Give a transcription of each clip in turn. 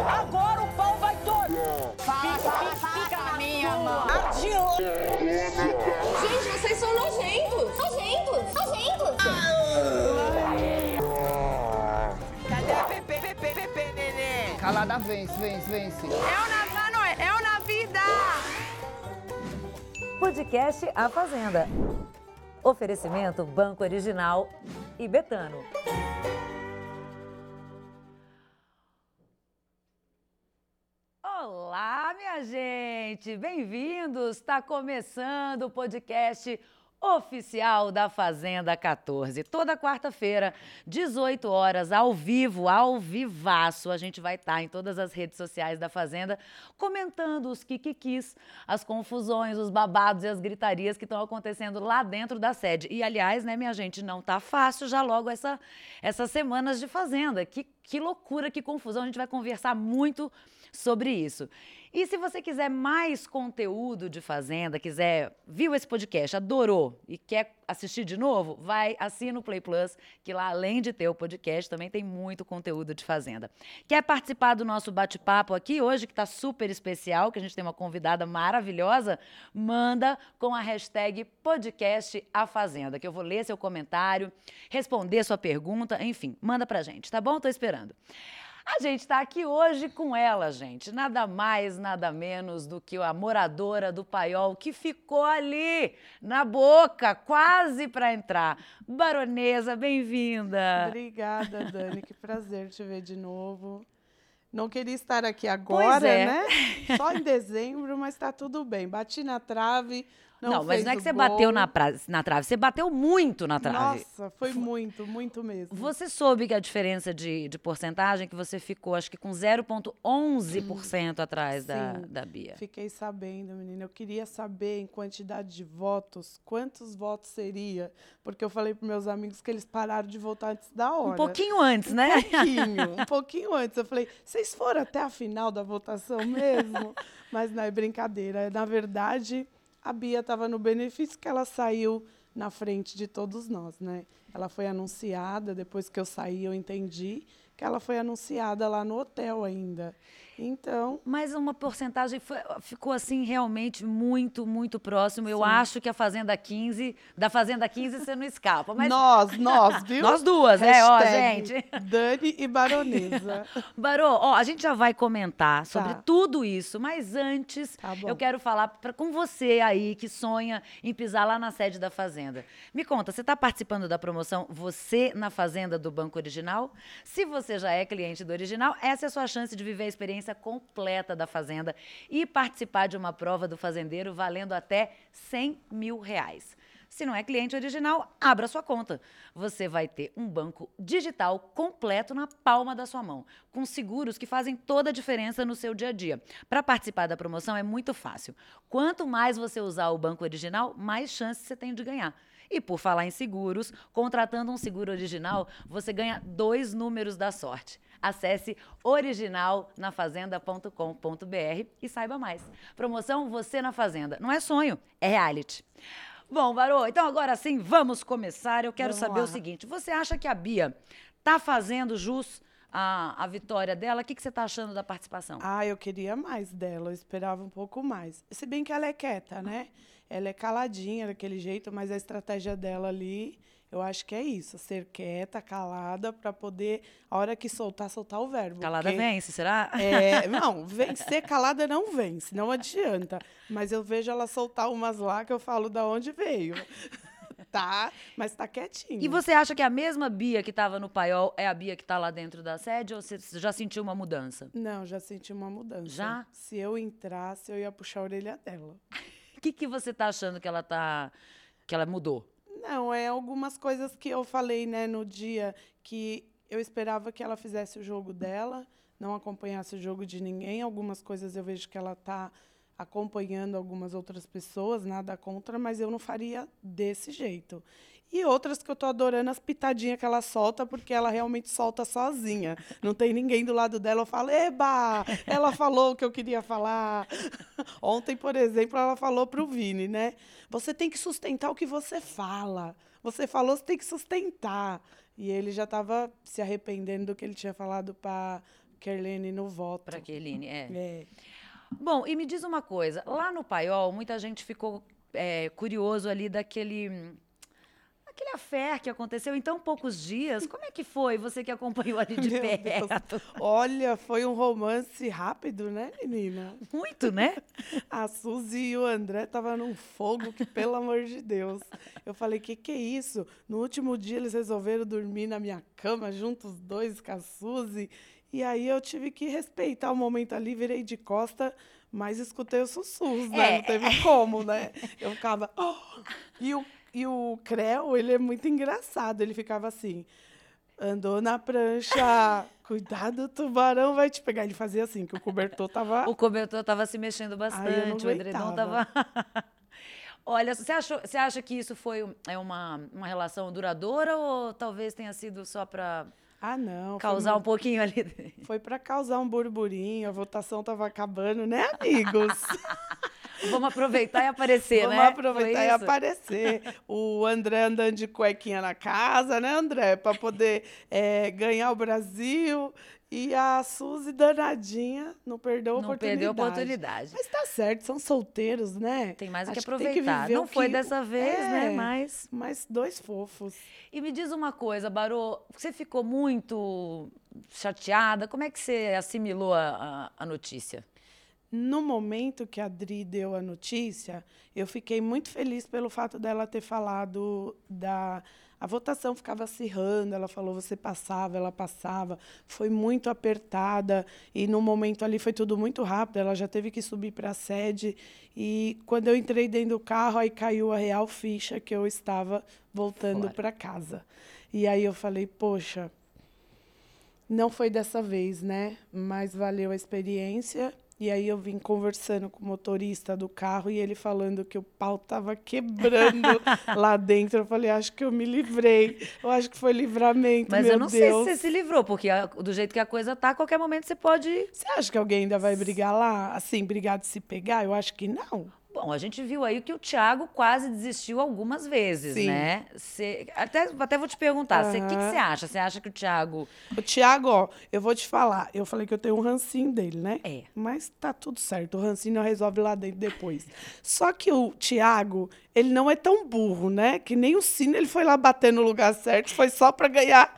Agora o pau vai todo. Fala, fala, fica na minha mão. Gente, vocês são nojentos. Nojentos. Nojentos. Cadê a Pepe, Pepe, Pepe, neném? Calada vence, vence, vence. É o na, mano, é o na vida. Podcast A Fazenda. Oferecimento Banco Original e Betano. Gente! Bem-vindos! Está começando o podcast oficial da Fazenda 14. Toda quarta-feira, 18 horas, ao vivo, ao vivaço, a gente vai estar em todas as redes sociais da Fazenda comentando os kikikis, as confusões, os babados e as gritarias que estão acontecendo lá dentro da sede. E, aliás, né, minha gente, não tá fácil já logo essa, essas semanas de Fazenda. Que, que loucura, que confusão. A gente vai conversar muito sobre isso. E se você quiser mais conteúdo de Fazenda, quiser, viu esse podcast, adorou e quer assistir de novo, vai, assina o Play Plus, que lá, além de ter o podcast, também tem muito conteúdo de Fazenda. Quer participar do nosso bate-papo aqui hoje, que está super especial, que a gente tem uma convidada maravilhosa? Manda com a hashtag podcast a Fazenda, que eu vou ler seu comentário, responder sua pergunta, enfim, manda pra gente, tá bom? Tô esperando. A gente está aqui hoje com ela, gente. Nada mais, nada menos do que a moradora do paiol que ficou ali, na boca, quase para entrar. Baronesa, bem-vinda. Obrigada, Dani. Que prazer te ver de novo. Não queria estar aqui agora, é. né? Só em dezembro, mas tá tudo bem. Bati na trave. Não, Não, mas não é que você gol. bateu na, pra- na trave, você bateu muito na trave. Nossa, foi muito, muito mesmo. Você soube que a diferença de, de porcentagem que você ficou, acho que com 0,11% atrás da, Sim. da Bia. Fiquei sabendo, menina. Eu queria saber em quantidade de votos, quantos votos seria. Porque eu falei para meus amigos que eles pararam de votar antes da hora. Um pouquinho antes, né? Um pouquinho, um pouquinho antes. Eu falei, vocês foram até a final da votação mesmo? Mas não é brincadeira. Na verdade, a Bia estava no benefício que ela saiu na frente de todos nós, né? Ela foi anunciada, depois que eu saí, eu entendi que ela foi anunciada lá no hotel ainda. Então, Mas uma porcentagem foi- ficou assim realmente muito, muito próximo. Eu Sim. acho que a Fazenda 15, da Fazenda 15 você não escapa. Mas nós, nós, viu? Nós duas, né? Ó, gente. Dani e Baronesa. Barô, ó, a gente já vai comentar sobre Tá. tudo isso, mas antes Tá eu quero falar pra, com você aí que sonha em pisar lá na sede da Fazenda. Me conta, você está participando da promoção Você na Fazenda do Banco Original? Se você já é cliente do Original, essa é a sua chance de viver a experiência completa da Fazenda e participar de uma prova do fazendeiro valendo até 100 mil reais. Se não é cliente original, abra sua conta. Você vai ter um banco digital completo na palma da sua mão, com seguros que fazem toda a diferença no seu dia a dia. Para participar da promoção é muito fácil. Quanto mais você usar o banco original, mais chances você tem de ganhar. E por falar em seguros, contratando um seguro original, você ganha dois números da sorte. Acesse originalnafazenda.com.br e saiba mais. Promoção Você na Fazenda. Não é sonho, é reality. Bom, Barô, então agora sim, vamos começar. Eu quero Vamos saber lá. o seguinte: você acha que a Bia tá fazendo jus à, à vitória dela? O que, que você tá achando da participação? Ah, eu queria mais dela, eu esperava um pouco mais. Se bem que ela é quieta, né? Ela é caladinha daquele jeito, mas a estratégia dela ali, eu acho que é isso, ser quieta, calada, para poder, a hora que soltar, soltar o verbo. Calada porque- vence, será? É, não, vencer calada não vence, não adianta. Mas eu vejo ela soltar umas lá que eu falo da onde veio. Tá, mas tá quietinha. E você acha que a mesma Bia que estava no paiol é a Bia que está lá dentro da sede ou você já sentiu uma mudança? Não, já senti uma mudança. Já? Se eu entrasse, eu ia puxar a orelha dela. O que, que você tá achando que ela tá. que ela mudou? Não, é algumas coisas que eu falei, né, no dia que eu esperava que ela fizesse o jogo dela, não acompanhasse o jogo de ninguém. Algumas coisas eu vejo que ela está acompanhando algumas outras pessoas, nada contra, mas eu não faria desse jeito. E outras que eu tô adorando as pitadinhas que ela solta, porque ela realmente solta sozinha. Não tem ninguém do lado dela. Eu falo, eba, ela falou o que eu queria falar. Ontem, por exemplo, ela falou para o Vini, né? Você tem que sustentar o que você fala. Você falou, você tem que sustentar. E ele já estava se arrependendo do que ele tinha falado para Kerlene no voto. Pra Kerline, é. É. Bom, e me diz uma coisa. Lá no Paiol, muita gente ficou é, curioso ali daquele... Aquele affair que aconteceu em tão poucos dias. Como é que foi? Você que acompanhou ali de Meu Deus. perto. Olha, foi um romance rápido, né, menina? Muito, né? A Suzy e o André estavam num fogo que, pelo amor de Deus. Eu falei, que que é isso? No último dia eles resolveram dormir na minha cama, juntos os dois com a Suzy. E aí eu tive que respeitar o momento ali, virei de costa, mas escutei os sussurros, né? É. Não teve como, né? Eu ficava... "Oh!" E o, e o Creu, ele é muito engraçado. Ele ficava assim... Andou na prancha, cuidado, o tubarão vai te pegar. Ele fazia assim, que o cobertor tava... O cobertor estava se mexendo bastante, o edredom estava. Olha, você, achou, você acha que isso foi é uma, uma relação duradoura ou talvez tenha sido só para Ah, não. causar uma- um pouquinho ali? Foi para causar um burburinho, a votação tava acabando, né, amigos? Vamos aproveitar e aparecer, Vamos né? aproveitar Foi e aparecer. O André andando de cuequinha na casa, né, André? Para poder eh, ganhar o Brasil. E a Suzy danadinha não perdeu a Não oportunidade. perdeu a oportunidade. Mas tá certo, são solteiros, né? Tem mais o que aproveitar. viver Não foi que- dessa vez, né? É, Mas. Mas dois fofos. E me diz uma coisa, Barô, você ficou muito chateada? Como é que você assimilou a, a- a notícia? No momento que a Dri deu a notícia, eu fiquei muito feliz pelo fato dela ter falado da. A votação ficava acirrando, ela falou você passava, ela passava, foi muito apertada e no momento ali foi tudo muito rápido, ela já teve que subir para a sede e quando eu entrei dentro do carro aí caiu a real ficha que eu estava voltando para casa. E aí eu falei, poxa, não foi dessa vez, né? Mas valeu a experiência. E aí eu vim conversando com o motorista do carro e ele falando que o pau tava quebrando lá dentro. Eu falei, acho que eu me livrei. Eu acho que foi livramento, Mas eu não sei Deus. se você se livrou, porque a- do jeito que a coisa tá, a qualquer momento você pode. Você acha que alguém ainda vai brigar lá? Assim, brigar de se pegar? Eu acho que não. Bom, a gente viu aí que o Thiago quase desistiu algumas vezes, Sim. né? Você- até, até vou te perguntar, o que, que você acha? Você acha que o Thiago. O Thiago, ó, eu vou te falar. Eu falei que eu tenho um rancinho dele, né? É. Mas tá tudo certo. O rancinho resolve lá dentro depois. Só que o Thiago, ele não é tão burro, né? Que nem o Cine, ele foi lá bater no lugar certo. Foi só pra ganhar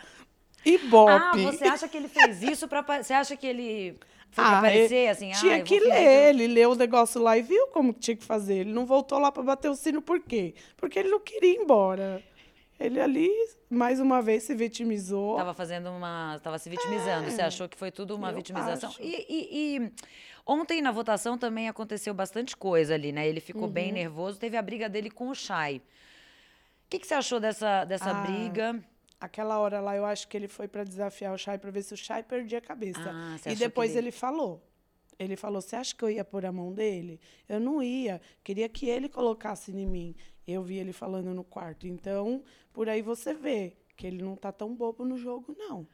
ibope. Ah, você acha que ele fez isso pra. pa- Você acha que ele foi Ah, aparecer ele assim? Tinha ah, que ler, ele leu o negócio lá e viu como que tinha que fazer. Ele não voltou lá para bater o sino por quê? Porque ele não queria ir embora. Ele ali, mais uma vez, se vitimizou. Tava fazendo uma. Tava se vitimizando. Você achou que foi tudo uma É, vitimização? E, e- e ontem na votação também aconteceu bastante coisa ali, né? Ele ficou Uhum. bem nervoso. Teve a briga dele com o Chay. O que, que você achou dessa, dessa Ah, briga? Aquela hora lá, eu acho que ele foi para desafiar o Chay para ver se o Chay perdia a cabeça. Ah, e depois ele- ele... falou. Ele falou: Você acha que eu ia pôr a mão dele? Eu não ia. Queria que ele colocasse em mim. Eu vi ele falando no quarto. Então, por aí você vê que ele não tá tão bobo no jogo, não.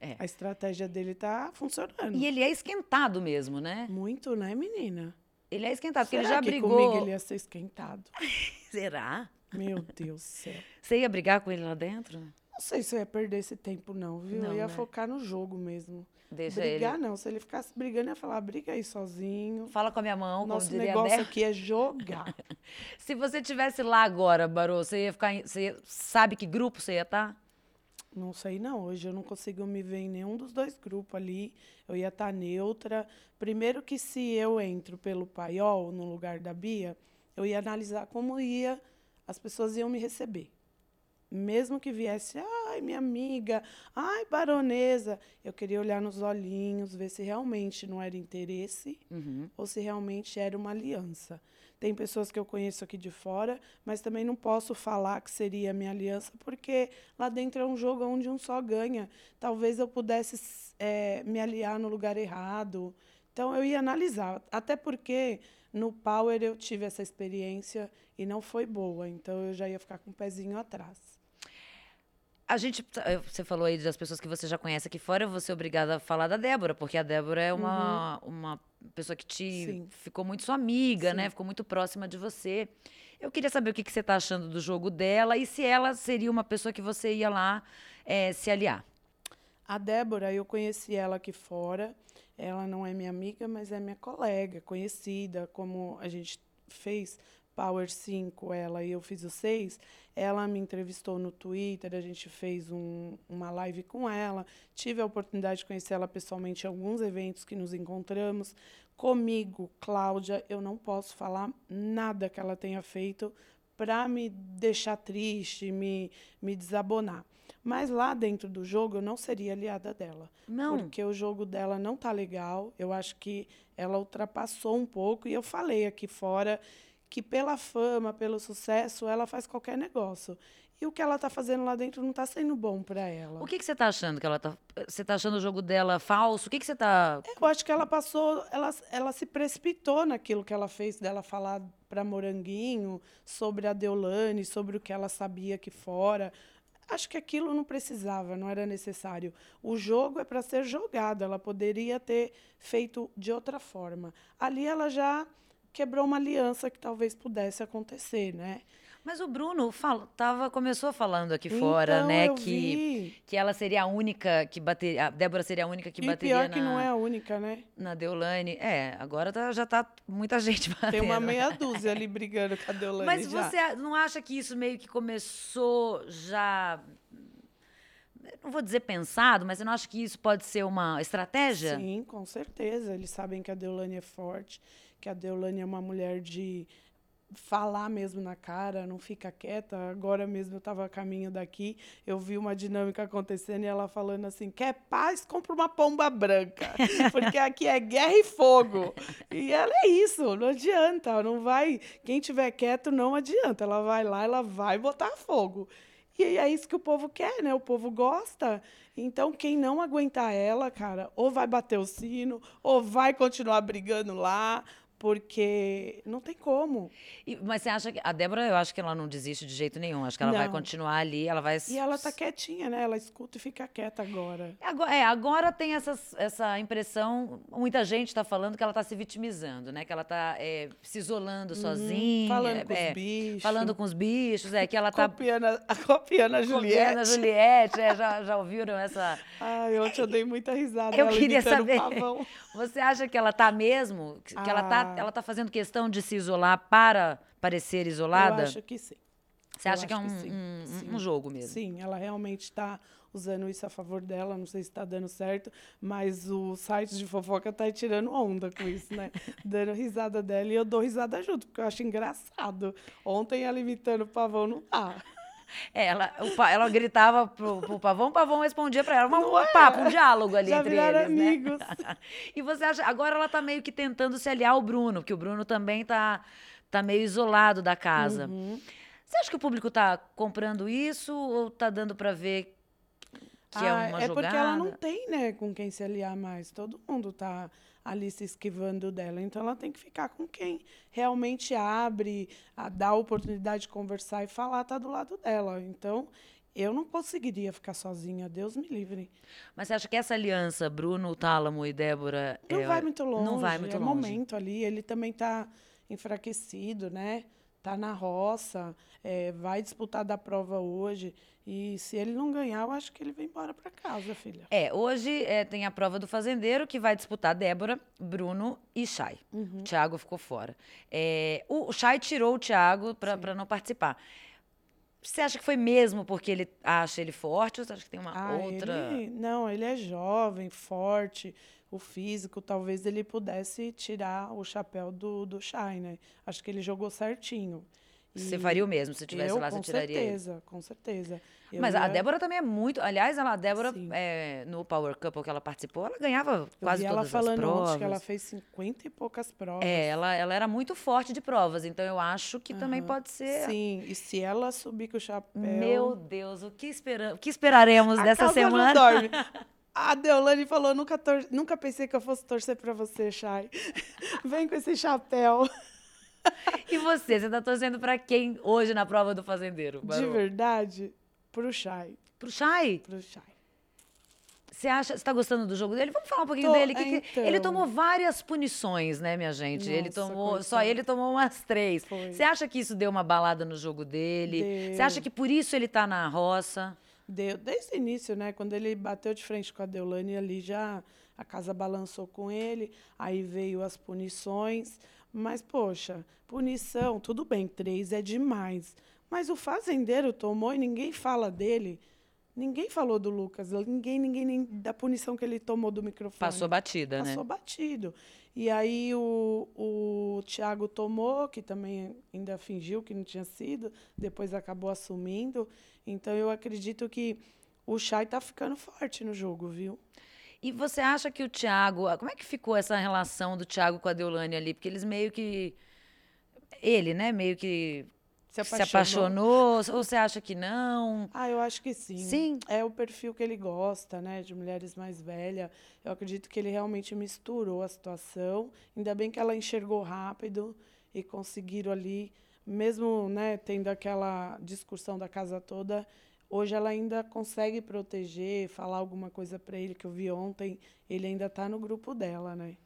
É. A estratégia dele tá funcionando. E ele é esquentado mesmo, né? Muito, né, menina? Ele é esquentado, porque ele Será já que brigou. comigo ele ia ser esquentado? Será? Meu Deus do céu. Você ia brigar com ele lá dentro? Não sei se eu ia perder esse tempo, não, viu? Não, eu ia né? focar no jogo mesmo. Deixa Brigar, ele. não. Se ele ficasse brigando, eu ia falar, briga aí sozinho. Fala com a minha mão, como Nosso diria a negócio aqui é jogar. Se você tivesse lá agora, Barô, você ia ficar. em- Você sabe que grupo você ia estar? não sei, não. Hoje eu não consigo me ver em nenhum dos dois grupos ali. Eu ia estar neutra. Primeiro que se eu entro pelo paiol, no lugar da Bia, eu ia analisar como ia, as pessoas iam me receber. Mesmo que viesse, ai, minha amiga, ai, baronesa, eu queria olhar nos olhinhos, ver se realmente não era interesse ou se realmente era uma aliança. Tem pessoas que eu conheço aqui de fora, mas também não posso falar que seria a minha aliança, porque lá dentro é um jogo onde um só ganha. Talvez eu pudesse eh, me aliar no lugar errado. Então eu ia analisar. Até porque no Power eu tive essa experiência e não foi boa. Então eu já ia ficar com o pezinho atrás. A gente. eh, Você falou aí das pessoas que você já conhece aqui fora, eu vou ser obrigada a falar da Débora, porque a Débora é uma, uma pessoa que te Sim. ficou muito sua amiga, né? Ficou muito próxima de você. Eu queria saber o que, que você está achando do jogo dela e se ela seria uma pessoa que você ia lá eh, se aliar. A Débora, eu conheci ela aqui fora. Ela não é minha amiga, mas é minha colega, conhecida. Como a gente fez Power 5, ela e eu fiz o 6, ela me entrevistou no Twitter, a gente fez um, uma live com ela. Tive a oportunidade de conhecer ela pessoalmente em alguns eventos que nos encontramos. Comigo, Cláudia, eu não posso falar nada que ela tenha feito para me deixar triste, me, me desabonar. Mas lá dentro do jogo eu não seria aliada dela. Não. Porque o jogo dela não tá legal. Eu acho que ela ultrapassou um pouco. E eu falei aqui fora que pela fama, pelo sucesso, ela faz qualquer negócio. E o que ela tá fazendo lá dentro não tá sendo bom para ela. O que, que você tá achando que ela tá. Você tá achando o jogo dela falso? O que, que você tá. Eu acho que ela passou, ela, ela se precipitou naquilo que ela fez dela falar para Moranguinho sobre a Deolane, sobre o que ela sabia aqui fora. Acho que aquilo não precisava, não era necessário. O jogo é para ser jogado, ela poderia ter feito de outra forma. Ali ela já quebrou uma aliança que talvez pudesse acontecer, né? Mas o Bruno fala, tava, começou falando aqui fora, Então, né, eu que, vi. que ela seria a única que bateria. A Débora seria a única que E bateria pior na, que não é a única, né? na Deolane. É, agora tá- já tá muita gente batendo. Tem uma meia dúzia ali brigando com a Deolane Mas já. você não acha que isso meio que começou já. Não vou dizer pensado, mas você não acha que isso pode ser uma estratégia? Sim, com certeza. Eles sabem que a Deolane é forte, que a Deolane é uma mulher de falar mesmo na cara, não fica quieta. Agora mesmo eu estava a caminho daqui, eu vi uma dinâmica acontecendo e ela falando assim: quer paz, compra uma pomba branca, porque aqui é guerra e fogo. E ela é isso, não adianta, não vai. Quem tiver quieto não adianta, ela vai lá, ela vai botar fogo. E é isso que o povo quer, né? O povo gosta. Então, quem não aguentar ela, cara, ou vai bater o sino, ou vai continuar brigando lá, porque não tem como. E- mas você acha que. A Débora, eu acho que ela não desiste de jeito nenhum. Acho que ela vai Não. continuar ali, ela vai. E ela tá quietinha, né? Ela escuta e fica quieta agora. Agora, é, agora tem essas- essa impressão, muita gente está falando que ela está se vitimizando, né? Que ela está se isolando sozinha. Uhum. falando com os é, bichos. Falando com os bichos, é que ela está Copiando a, a- copiando a Juliette. a Juliette, é, já, já ouviram essa... Ai, ontem eu dei muita risada. Eu queria saber, pavão. você acha que ela está mesmo, que que ela está Ela tá fazendo questão de se isolar para parecer isolada? Eu acho que sim. Você acha que é um, que um- um jogo mesmo? Sim, ela realmente está usando isso a favor dela. Não sei se está dando certo, mas o site de fofoca está tirando onda com isso, né? dando risada dela e eu dou risada junto, porque eu acho engraçado. Ontem ela imitando o pavão não dá. É, ela, o ela gritava pro, pro Pavão, o Pavão respondia pra ela. Um, Não um é? papo, um diálogo ali Já entre eles, né? amigos. E você acha, agora ela tá meio que tentando se aliar ao Bruno, porque o Bruno também tá, tá meio isolado da casa. Uhum. Você acha que o público tá comprando isso ou tá dando pra ver que é Ah, uma é jogada? porque ela não tem, né, com quem se aliar mais. Todo mundo tá ali se esquivando dela. Então ela tem que ficar com quem realmente abre, a, dá a oportunidade de conversar e falar, tá do lado dela. Então eu não conseguiria ficar sozinha, Deus me livre. Mas você acha que essa aliança, Bruno, Tálamo e Débora... Não é, vai muito longe. Não vai muito é longe. momento ali. Ele também tá enfraquecido, né? Tá na roça, é, vai disputar da prova hoje. E se ele não ganhar, eu acho que ele vem embora para casa, filha. É, hoje é, tem a prova do fazendeiro que vai disputar Débora, Bruno e Chay. Uhum. O Thiago ficou fora. É, o, o Chay tirou o Thiago para não participar. Você acha que foi mesmo porque ele acha ele forte ou você acha que tem uma Ah, outra. ele- não, ele é jovem, forte, o físico, talvez ele pudesse tirar o chapéu do, do Shai, né? Acho que ele jogou certinho. Você E faria o mesmo se tivesse eu, lá, você com tiraria ele. certeza, com certeza. Eu Mas a ia- Débora também é muito. Aliás, ela, a Débora, é, no Power Couple que ela participou, ela ganhava eu quase todas ela as falando provas. ontem que ela fez 50 e poucas provas. É, ela, ela era muito forte de provas, então eu acho que também pode ser. Sim, e se ela subir com o chapéu. Meu Deus, o que, espera... o que esperaremos a dessa casa semana? Não dorme. A Deolane falou: nunca, tor- nunca pensei que eu fosse torcer pra você, Chay. Vem com esse chapéu. E você, você tá torcendo pra quem hoje na prova do fazendeiro? De Barô? verdade, pro Chay. Pro Chay? Pro Chay. Você acha, você tá gostando do jogo dele? Vamos falar um pouquinho Tô, dele. que que- então. Ele tomou várias punições, né, minha gente? ele Nossa, tomou, só ele tomou umas três. Foi. Você acha que isso deu uma balada no jogo dele? Você Deu. acha que por isso ele tá na roça? Deu, desde o início, né? Quando ele bateu de frente com a Deolane, ali já a casa balançou com ele, aí veio as punições. Mas, poxa, punição, tudo bem, três é demais. Mas o fazendeiro tomou e ninguém fala dele. Ninguém falou do Lucas, ninguém, ninguém, nem da punição que ele tomou do microfone. Passou batida, né? Passou batido. E aí o, o Thiago tomou, que também ainda fingiu que não tinha sido, depois acabou assumindo. Então eu acredito que o Chay tá ficando forte no jogo, viu? E você acha que o Thiago. Como é que ficou essa relação do Thiago com a Deolane ali? Porque eles meio que. Ele, né? Meio que. Se apaixonou. se apaixonou. Ou você acha que não? Ah, eu acho que sim. Sim. É o perfil que ele gosta, né? De mulheres mais velhas. Eu acredito que ele realmente misturou a situação. Ainda bem que ela enxergou rápido e conseguiram ali, mesmo né, tendo aquela discussão da casa toda, Hoje ela ainda consegue proteger, falar alguma coisa para ele que eu vi ontem. Ele ainda está no grupo dela, né?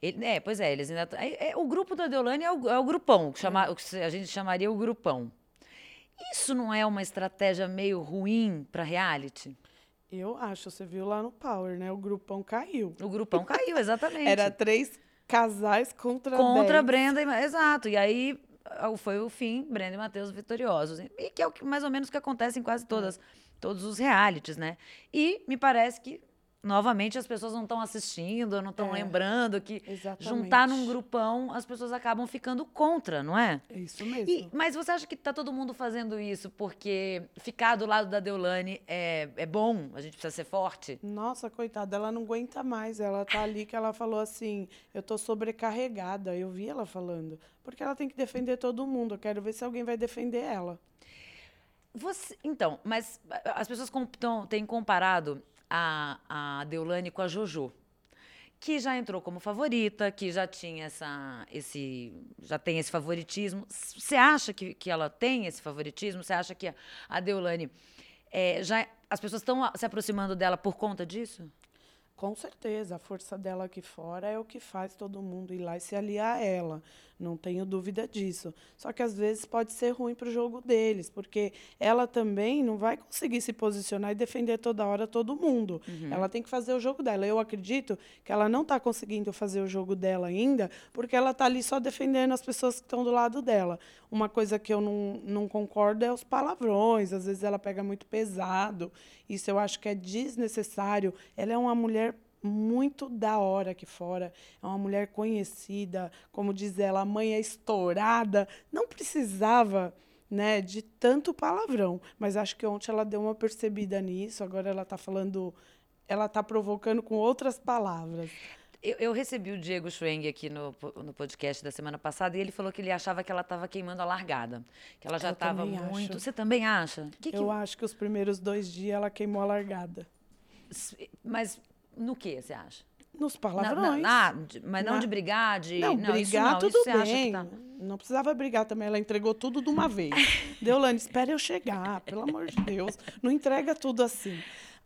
Ele, é, pois é, eles ainda. Tá, é, é, o grupo da Deolane é o, é o grupão, que chama, é. a gente chamaria o grupão. Isso não é uma estratégia meio ruim para reality? Eu acho, você viu lá no Power, né? O grupão caiu. O grupão caiu, exatamente. Era três casais contra Contra dez. Brenda, exato. E aí foi o fim, Brenda e Matheus vitoriosos. E que é o que, mais ou menos o que acontece em quase todas, todos os realities, né? E me parece que, novamente, as pessoas não estão assistindo, não estão é, lembrando que exatamente. juntar num grupão, as pessoas acabam ficando contra, não é? É isso mesmo. E, mas você acha que está todo mundo fazendo isso porque ficar do lado da Deulane é, é bom? A gente precisa ser forte? Nossa, coitada, ela não aguenta mais. Ela tá ali que ela falou assim: eu tô sobrecarregada. Eu vi ela falando. Porque ela tem que defender todo mundo. Eu quero ver se alguém vai defender ela. Você, então, mas as pessoas têm comparado a, a Deulane com a Jojo, que já entrou como favorita, que já tinha essa, esse, já tem esse favoritismo. Você acha que, que ela tem esse favoritismo? Você acha que a, Deulane é, já as pessoas estão se aproximando dela por conta disso? Com certeza, a força dela aqui fora é o que faz todo mundo ir lá e se aliar a ela. Não tenho dúvida disso. Só que às vezes pode ser ruim para o jogo deles, porque ela também não vai conseguir se posicionar e defender toda hora todo mundo. Uhum. Ela tem que fazer o jogo dela. Eu acredito que ela não está conseguindo fazer o jogo dela ainda, porque ela está ali só defendendo as pessoas que estão do lado dela. Uma coisa que eu não, não concordo é os palavrões. Às vezes ela pega muito pesado. Isso eu acho que é desnecessário. Ela é uma mulher muito da hora aqui fora. É uma mulher conhecida, como diz ela, a mãe é estourada. Não precisava né, de tanto palavrão, mas acho que ontem ela deu uma percebida nisso. Agora ela está falando, ela está provocando com outras palavras. Eu, eu, recebi o Diego Schweng aqui no, no podcast da semana passada e ele falou que ele achava que ela estava queimando a largada. Que ela já estava muito. Acho. Você também acha? Que eu acho que os primeiros dois dias ela queimou a largada. Mas no que você acha? Nos palavrões. Na, na, mas não na... de brigar, de. Não, não brigar não, tudo bem. Tá... Não precisava brigar também. Ela entregou tudo de uma vez. Deolane, espere eu chegar, pelo amor de Deus. Não entrega tudo assim.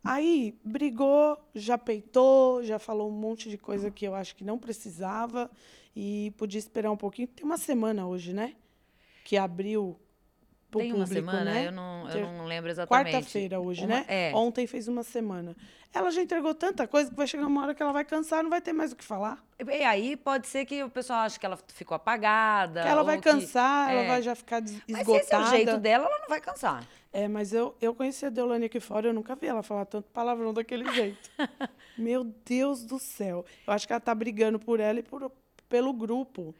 Aí brigou, já peitou, já falou um monte de coisa que eu acho que não precisava e podia esperar um pouquinho. Tem uma semana hoje, né? Que abriu tem uma semana? Né? Eu, não, eu não lembro exatamente. Quarta-feira hoje, uma, né? É. Ontem fez uma semana. Ela já entregou tanta coisa que vai chegar uma hora que ela vai cansar, não vai ter mais o que falar. E aí pode ser que o pessoal ache que ela ficou apagada. Que ela vai cansar, que, ela é. vai já ficar esgotada. Mas esse é o jeito dela, ela não vai cansar. É, mas eu, eu conheci a Deolane aqui fora, eu nunca vi ela falar tanto palavrão daquele jeito. Meu Deus do céu. Eu acho que ela tá brigando por ela e por, pelo grupo.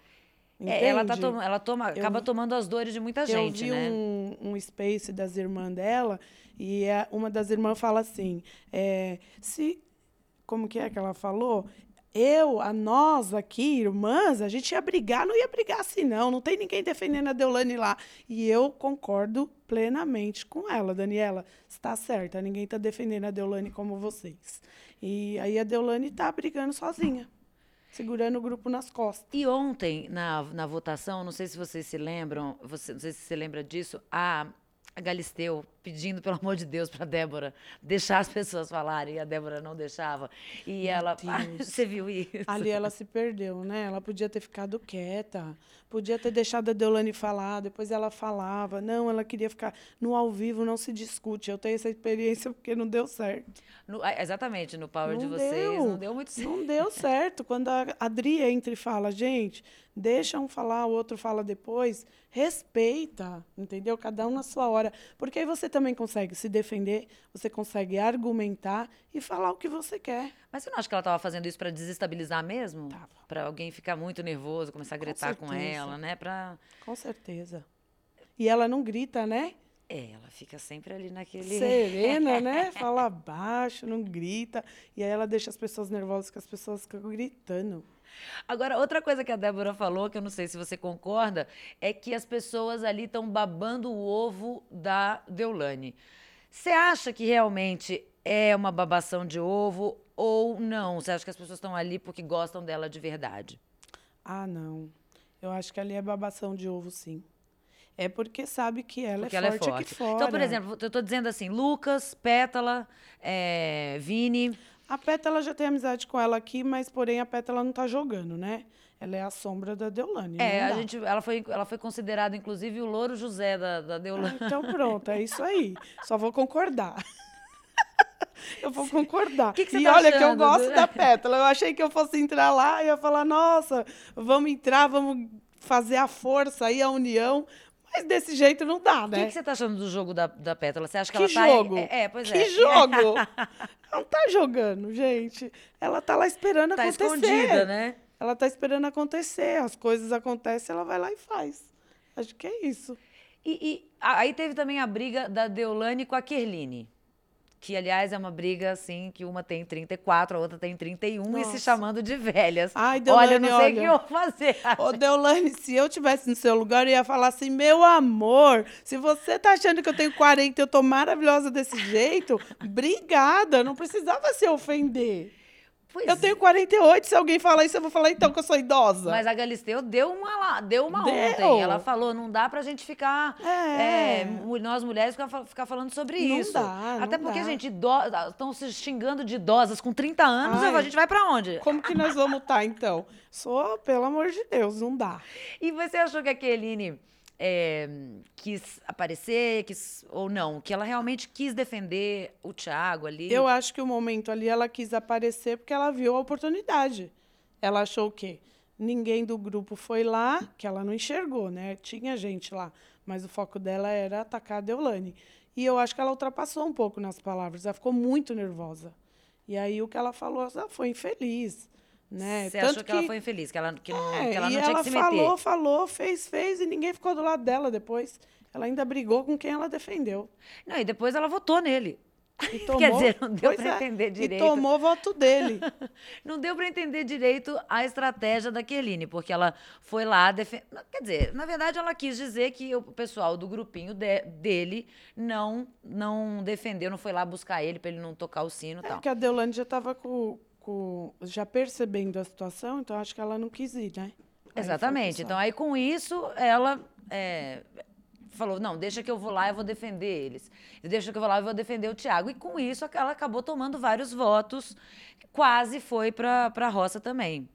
É, ela, tá tom, ela toma, eu, acaba tomando as dores de muita gente, eu vi né? Um, um space das irmãs dela e é, uma das irmãs fala assim, é, se, como que é que ela falou? Eu, a nós aqui, irmãs, a gente ia brigar, não ia brigar assim não, não tem ninguém defendendo a Deolane lá. E eu concordo plenamente com ela, Daniela, está certa, ninguém está defendendo a Deolane como vocês. E aí a Deolane está brigando sozinha segurando o grupo nas costas. E ontem, na, na votação, não sei se vocês se lembram, você, não sei se você lembra disso, a, a Galisteu pedindo, pelo amor de Deus, para Débora deixar as pessoas falarem, e a Débora não deixava. E ela. Deus. Você viu isso? Ali ela se perdeu, né? Ela podia ter ficado quieta, podia ter deixado a Deolane falar, depois ela falava. Não, ela queria ficar no ao vivo, não se discute. Eu tenho essa experiência porque não deu certo. No- ah, exatamente, no power de Não vocês, deu. não deu muito certo. Não deu certo. Quando a Adri entra e fala, gente, deixa um falar, o outro fala depois, respeita, entendeu? Cada um na sua hora. Porque aí você também consegue se defender, você consegue argumentar e falar o que você quer. Mas você não acha que ela estava fazendo isso para desestabilizar mesmo? Tava. Para alguém ficar muito nervoso, começar a gritar com, certeza. ela, né? Pra... Com certeza. E ela não grita, né? É, ela fica sempre ali naquele. Serena, né? Fala baixo, não grita. E aí ela deixa as pessoas nervosas, que as pessoas ficam gritando. Agora, outra coisa que a Débora falou, que eu não sei se você concorda, é que as pessoas ali estão babando o ovo da Deulane. Você acha que realmente é uma babação de ovo ou não? Você acha que as pessoas estão ali porque gostam dela de verdade? Ah, não. Eu acho que ali é babação de ovo, sim. É porque sabe que ela, Porque é, ela forte é forte. aqui fora. Então, por exemplo, eu tô dizendo assim, Lucas, Pétala, é, Vini. A Pétala já tem amizade com ela aqui, mas porém a Pétala não tá jogando, né? Ela é a sombra da Deolane. É, a gente, ela, foi, ela foi considerada, inclusive, o Louro José da, da Deolane. Ah, então pronto, é isso aí. Só vou concordar. Eu vou concordar. Que que você e tá olha que eu gosto da Pétala. Eu achei que eu fosse entrar lá e ia falar, nossa, vamos entrar, vamos fazer a força aí, a união. Mas desse jeito não dá, O né? que, que você tá achando do jogo da, da Pétala? Você acha que, Que ela tá... jogo? É, é, pois que é. jogo? Ela não tá jogando, gente. Ela tá lá esperando Tá acontecer. escondida, né? Ela tá esperando acontecer. As coisas acontecem, ela vai lá e faz. Acho que é isso. E, e aí teve também a briga da Deolane com a Kerline. Que, aliás, é uma briga, assim, que uma tem 34, a outra tem 31 e se Nossa. chamando de velhas. Ai, olha, eu Deolane, não sei o que olha. eu vou fazer. Ô, Deolane, se eu tivesse no seu lugar, eu ia falar assim, meu amor, se você tá achando que eu tenho 40 e eu tô maravilhosa desse jeito, obrigada, não precisava se ofender. Pois Eu tenho 48, se alguém falar isso, eu vou falar então que eu sou idosa. Mas a Galisteu deu uma, lá- deu uma Deu. ontem. Ela falou, não dá pra gente ficar, É. é, nós mulheres, ficar, ficar falando sobre Não isso. dá, Até não porque, dá. gente, estão se xingando de idosas com 30 anos, Ai. a gente vai pra onde? Como que nós vamos estar, então? Sou, pelo amor de Deus, não dá. E você achou que a Keline é, quis aparecer, quis, ou não? Que ela realmente quis defender o Thiago ali? Eu acho que o momento ali ela quis aparecer porque ela viu a oportunidade. Ela achou o quê? Ninguém do grupo foi lá, que ela não enxergou, né? Tinha gente lá, mas o foco dela era atacar a Deolane. E eu acho que ela ultrapassou um pouco nas palavras, ela ficou muito nervosa. E aí o que ela falou, ela foi infeliz, né? Você achou que, ela foi infeliz, que ela, que não, É, que ela não tinha ela que se falou, meter? falou, fez, fez, e ninguém ficou do lado dela depois. Ela ainda brigou com quem ela defendeu. Não, e depois ela votou nele. E Quer dizer, não deu pra é, entender direito. E tomou voto dele. Não deu para entender direito a estratégia da Keline, porque ela foi lá defender. Quer dizer, na verdade, ela quis dizer que o pessoal do grupinho de- dele não não defendeu, não foi lá buscar ele para ele não tocar o sino e É tal. que a Deolane já estava com, com, já percebendo a situação, então acho que ela não quis ir, né? Aí Exatamente. Então, aí com isso, ela é, falou: não, deixa que eu vou lá e vou defender eles. Deixa que eu vou lá e vou defender o Thiago. E com isso, ela acabou tomando vários votos, quase foi para a roça também.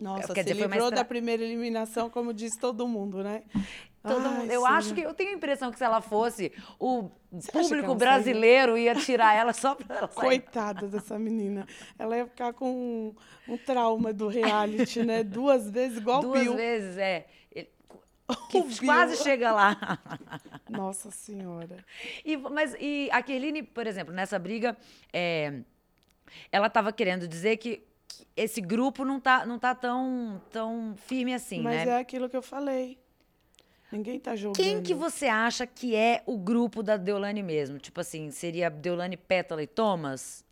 Nossa, quer se dizer, livrou estra- da primeira eliminação, como diz todo mundo, né? Todo Ai, mundo- eu sim. acho que eu tenho a impressão que se ela fosse, o acha que público brasileiro ia tirar ela só para ela sair. Coitada dessa menina. Ela ia ficar com um, um trauma do reality, né? Duas vezes, igual Duas Bill. vezes, é. Ele- que quase chega lá. Nossa Senhora. E, mas e a Kerline, por exemplo, nessa briga, é, ela estava querendo dizer que, esse grupo não tá, não tá tão, tão firme assim, Mas né? é aquilo que eu falei. Ninguém tá jogando. Quem que você acha que é o grupo da Deolane mesmo? Tipo assim, seria Deolane, Pétala e Thomas?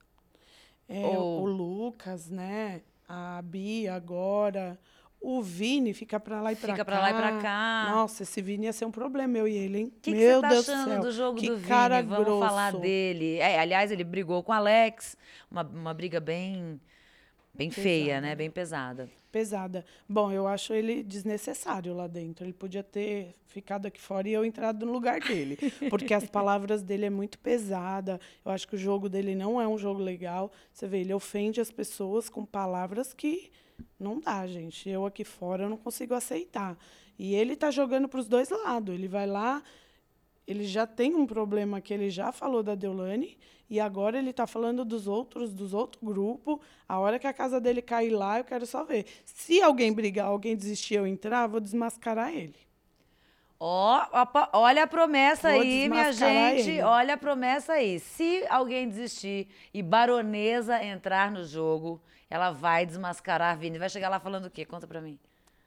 É, Ou- o Lucas, né? A Bia agora. O Vini fica pra lá e pra Fica cá. pra lá e pra cá. Nossa, esse Vini ia ser um problema, eu e ele, hein? O que, que Meu você tá Deus achando do jogo que do Vini? cara Vamos grosso. falar dele. É, aliás, ele brigou com o Alex, uma, uma briga bem Bem feia, né? Bem pesada. Pesada. Bom, eu acho ele desnecessário lá dentro. Ele podia ter ficado aqui fora e eu entrado no lugar dele. Porque as palavras dele é muito pesada. Eu acho que o jogo dele não é um jogo legal. Você vê, ele ofende as pessoas com palavras que não dá, gente. Eu aqui fora eu não consigo aceitar. E ele tá jogando para os dois lados. Ele vai lá, ele já tem um problema que ele já falou da Deolane e agora ele está falando dos outros, dos outros grupos. A hora que a casa dele cair lá, eu quero só ver. Se alguém brigar, alguém desistir eu entrar, vou desmascarar ele. Ó, ó, olha a promessa Vou aí, minha gente. ele. Olha a promessa aí. Se alguém desistir e Baronesa entrar no jogo, ela vai desmascarar a Vini. Vai chegar lá falando o quê? Conta pra mim.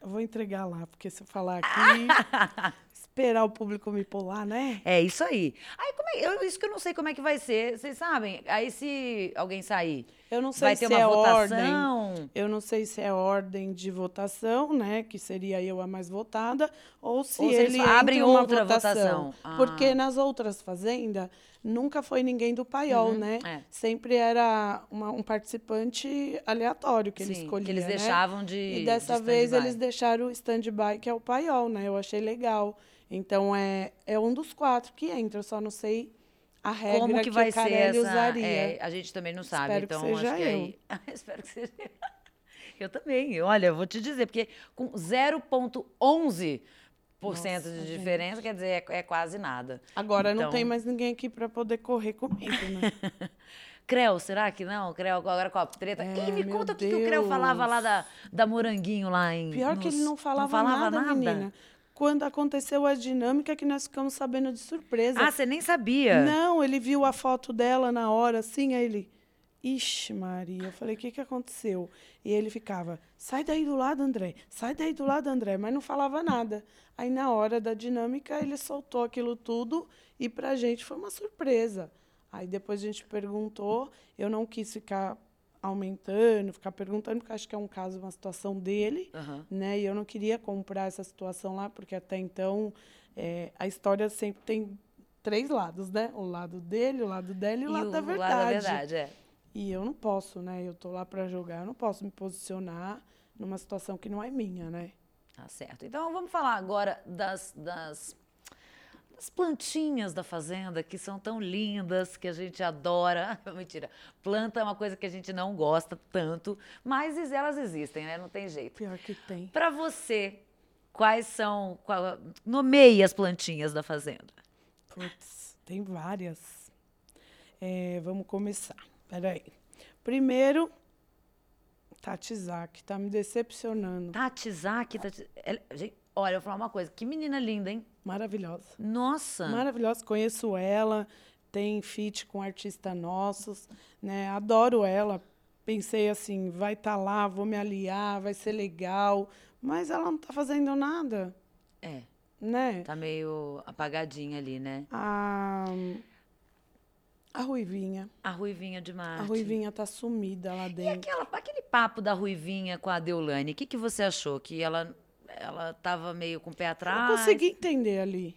Eu vou entregar lá, porque se eu falar aqui, esperar o público me pular, né? É isso aí. Aí, como é, eu, isso que eu não sei como é que vai ser. Vocês sabem? Aí, se alguém sair, Eu não sei vai se ter uma é votação. ordem. Eu não sei se é ordem de votação, né? Que seria eu a mais votada, ou se, Ou se eles ele uma outra votação. votação. Ah. Porque nas outras fazendas nunca foi ninguém do paiol, né? é. Sempre era uma- um participante aleatório que ele Sim, escolhia, que eles né? deixavam de. E de dessa vez stand-by. eles deixaram o stand-by, que é o paiol, né? Eu achei legal. Então é, é um dos quatro que entra, eu só não sei a regra Como que, vai o ser essa? usaria. é, a gente também não sabe, Espero que então seja acho que aí. Espero que seja. Eu também. Olha, eu vou te dizer, porque com 0,11% Nossa, de gente. diferença, quer dizer, é, é quase nada. Agora não Então- tem mais ninguém aqui para poder correr comigo, né? Creu, será que não? Creu agora com a treta. É, e me conta o que, que o Creu falava lá da, da Moranguinho lá em. Pior que nos- ele não falava, nada, nada? menina. Quando aconteceu a dinâmica que nós ficamos sabendo de surpresa. Ah, você nem sabia? Não, ele viu a foto dela na hora, assim, aí ele. Ixi, Maria. Eu falei, o que, que aconteceu? E ele ficava, sai daí do lado, André, sai daí do lado, André, mas não falava nada. Aí, na hora da dinâmica, ele soltou aquilo tudo e pra gente foi uma surpresa. Aí depois a gente perguntou, eu não quis ficar aumentando, ficar perguntando, porque acho que é um caso, uma situação dele Aham. né? E eu não queria comprar essa situação lá, porque até então é, a história sempre tem três lados, né? O lado dele, o lado dela e o lado da verdade. lado da verdade, é. E eu não posso, né? Eu tô lá para jogar, eu não posso me posicionar numa situação que não é minha, né? Tá certo. Então vamos falar agora das, das, das plantinhas da fazenda que são tão lindas, que a gente adora. Mentira. Planta é uma coisa que a gente não gosta tanto, mas elas existem, né? Não tem jeito. Pior que tem. Para você, quais são. Qual, nomeie as plantinhas da fazenda. Putz, tem várias. É, vamos começar. Peraí. Primeiro, Tatizak, tá me decepcionando. Tati Zaki. Tati, ela- gente, olha, eu vou falar uma coisa. Que menina linda, hein? Maravilhosa. Nossa. Maravilhosa, conheço ela, tem feat com artistas nossos, né? Adoro ela. Pensei assim, vai estar lá, vou me aliar, vai ser legal, mas ela não está fazendo nada, É, né? tá meio apagadinha ali, né? A, a Ruivinha, A Ruivinha de Marte. a Ruivinha tá sumida lá E dentro. aquela, aquele papo da Ruivinha com a Deolane, o que, que você achou? Que ela, ela tava meio com o pé atrás? Não consegui entender ali.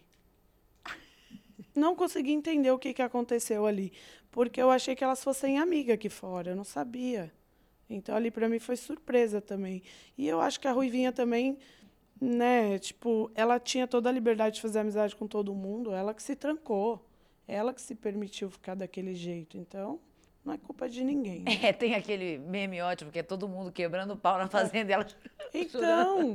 Não consegui entender o que, que aconteceu ali. Porque eu achei que elas fossem amigas aqui fora. Eu não sabia. Então, ali para mim foi surpresa também. E eu acho que a Ruivinha também, né? Tipo, ela tinha toda a liberdade de fazer amizade com todo mundo. Ela que se trancou. Ela que se permitiu ficar daquele jeito. Então, não é culpa de ninguém. né? É, tem aquele meme ótimo, que é todo mundo quebrando o pau na fazenda e ela... Então,